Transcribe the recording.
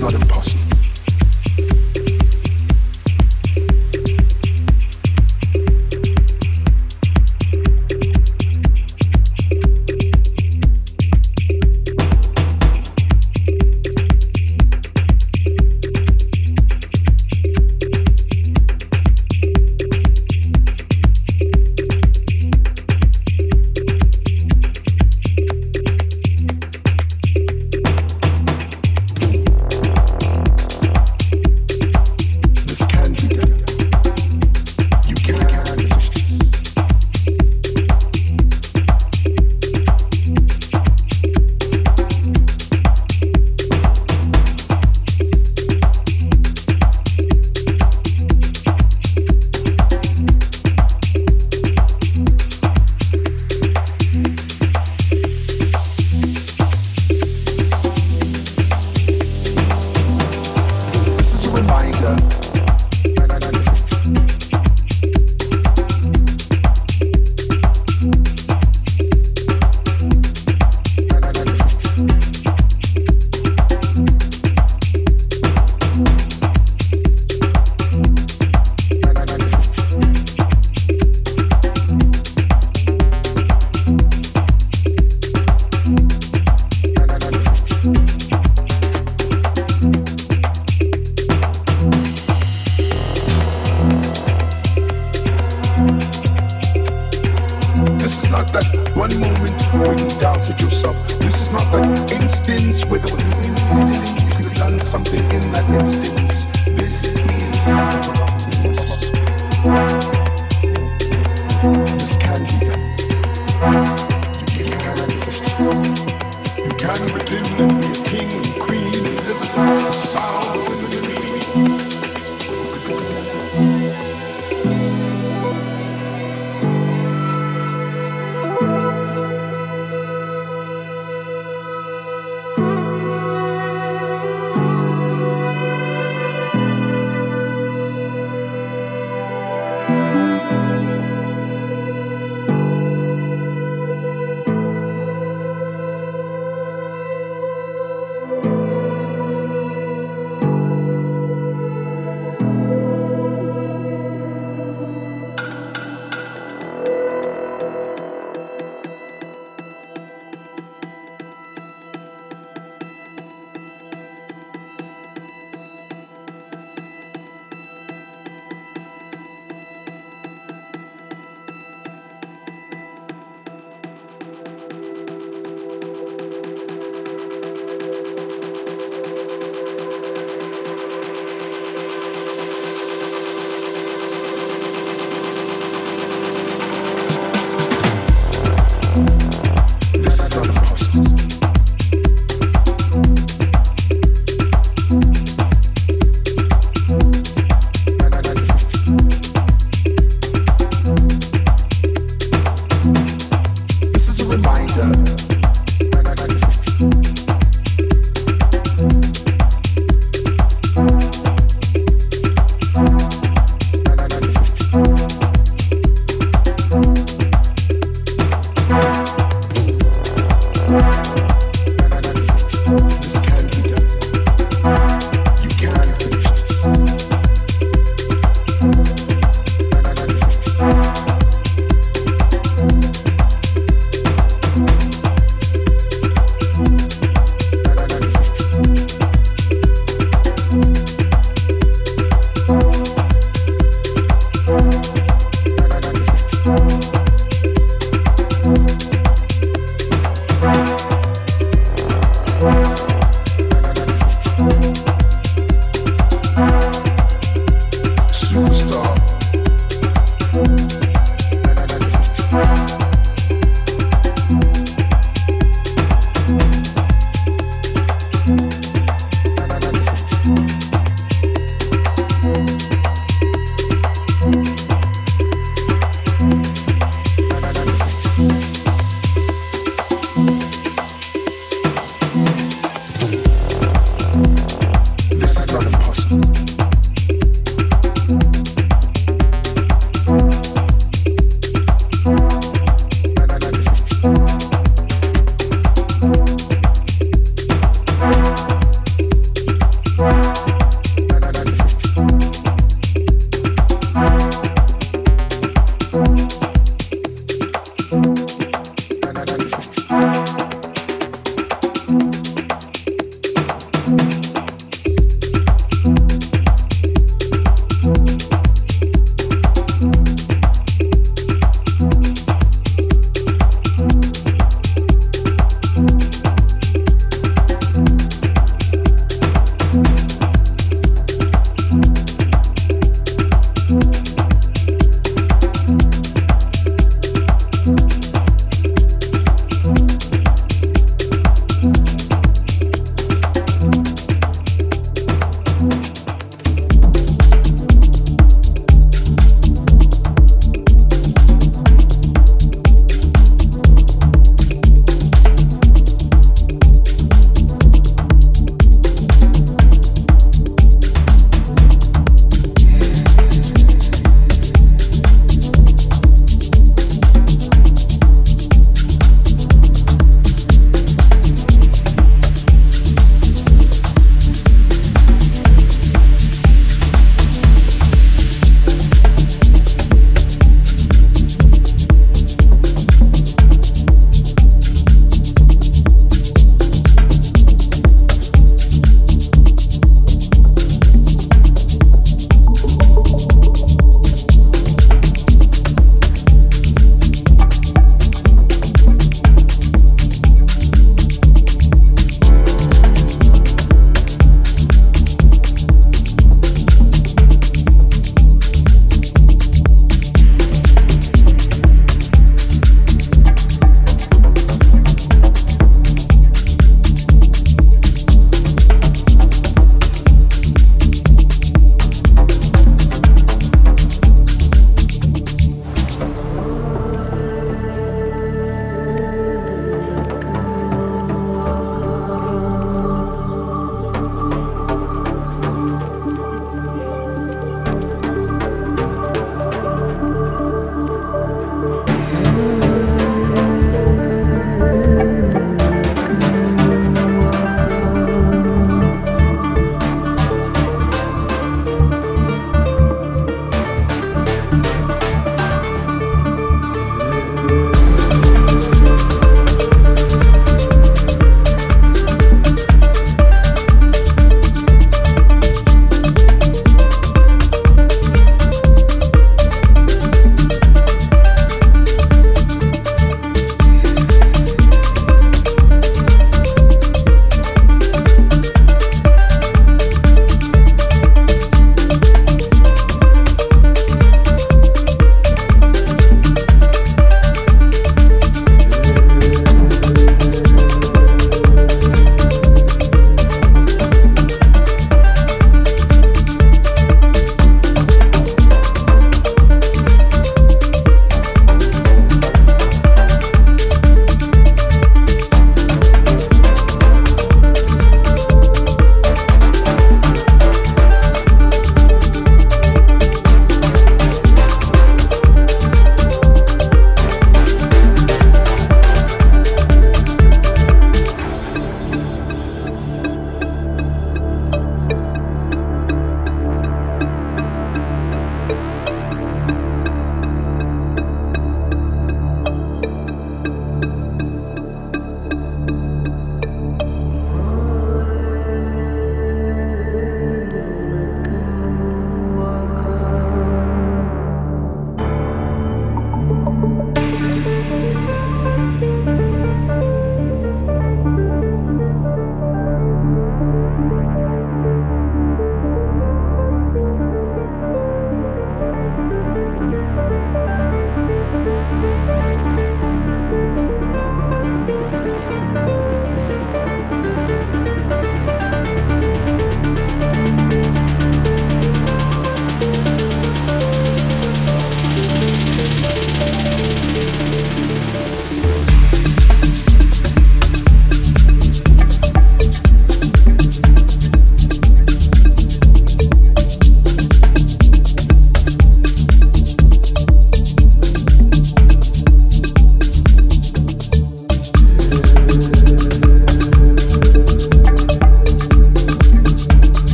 not impossible.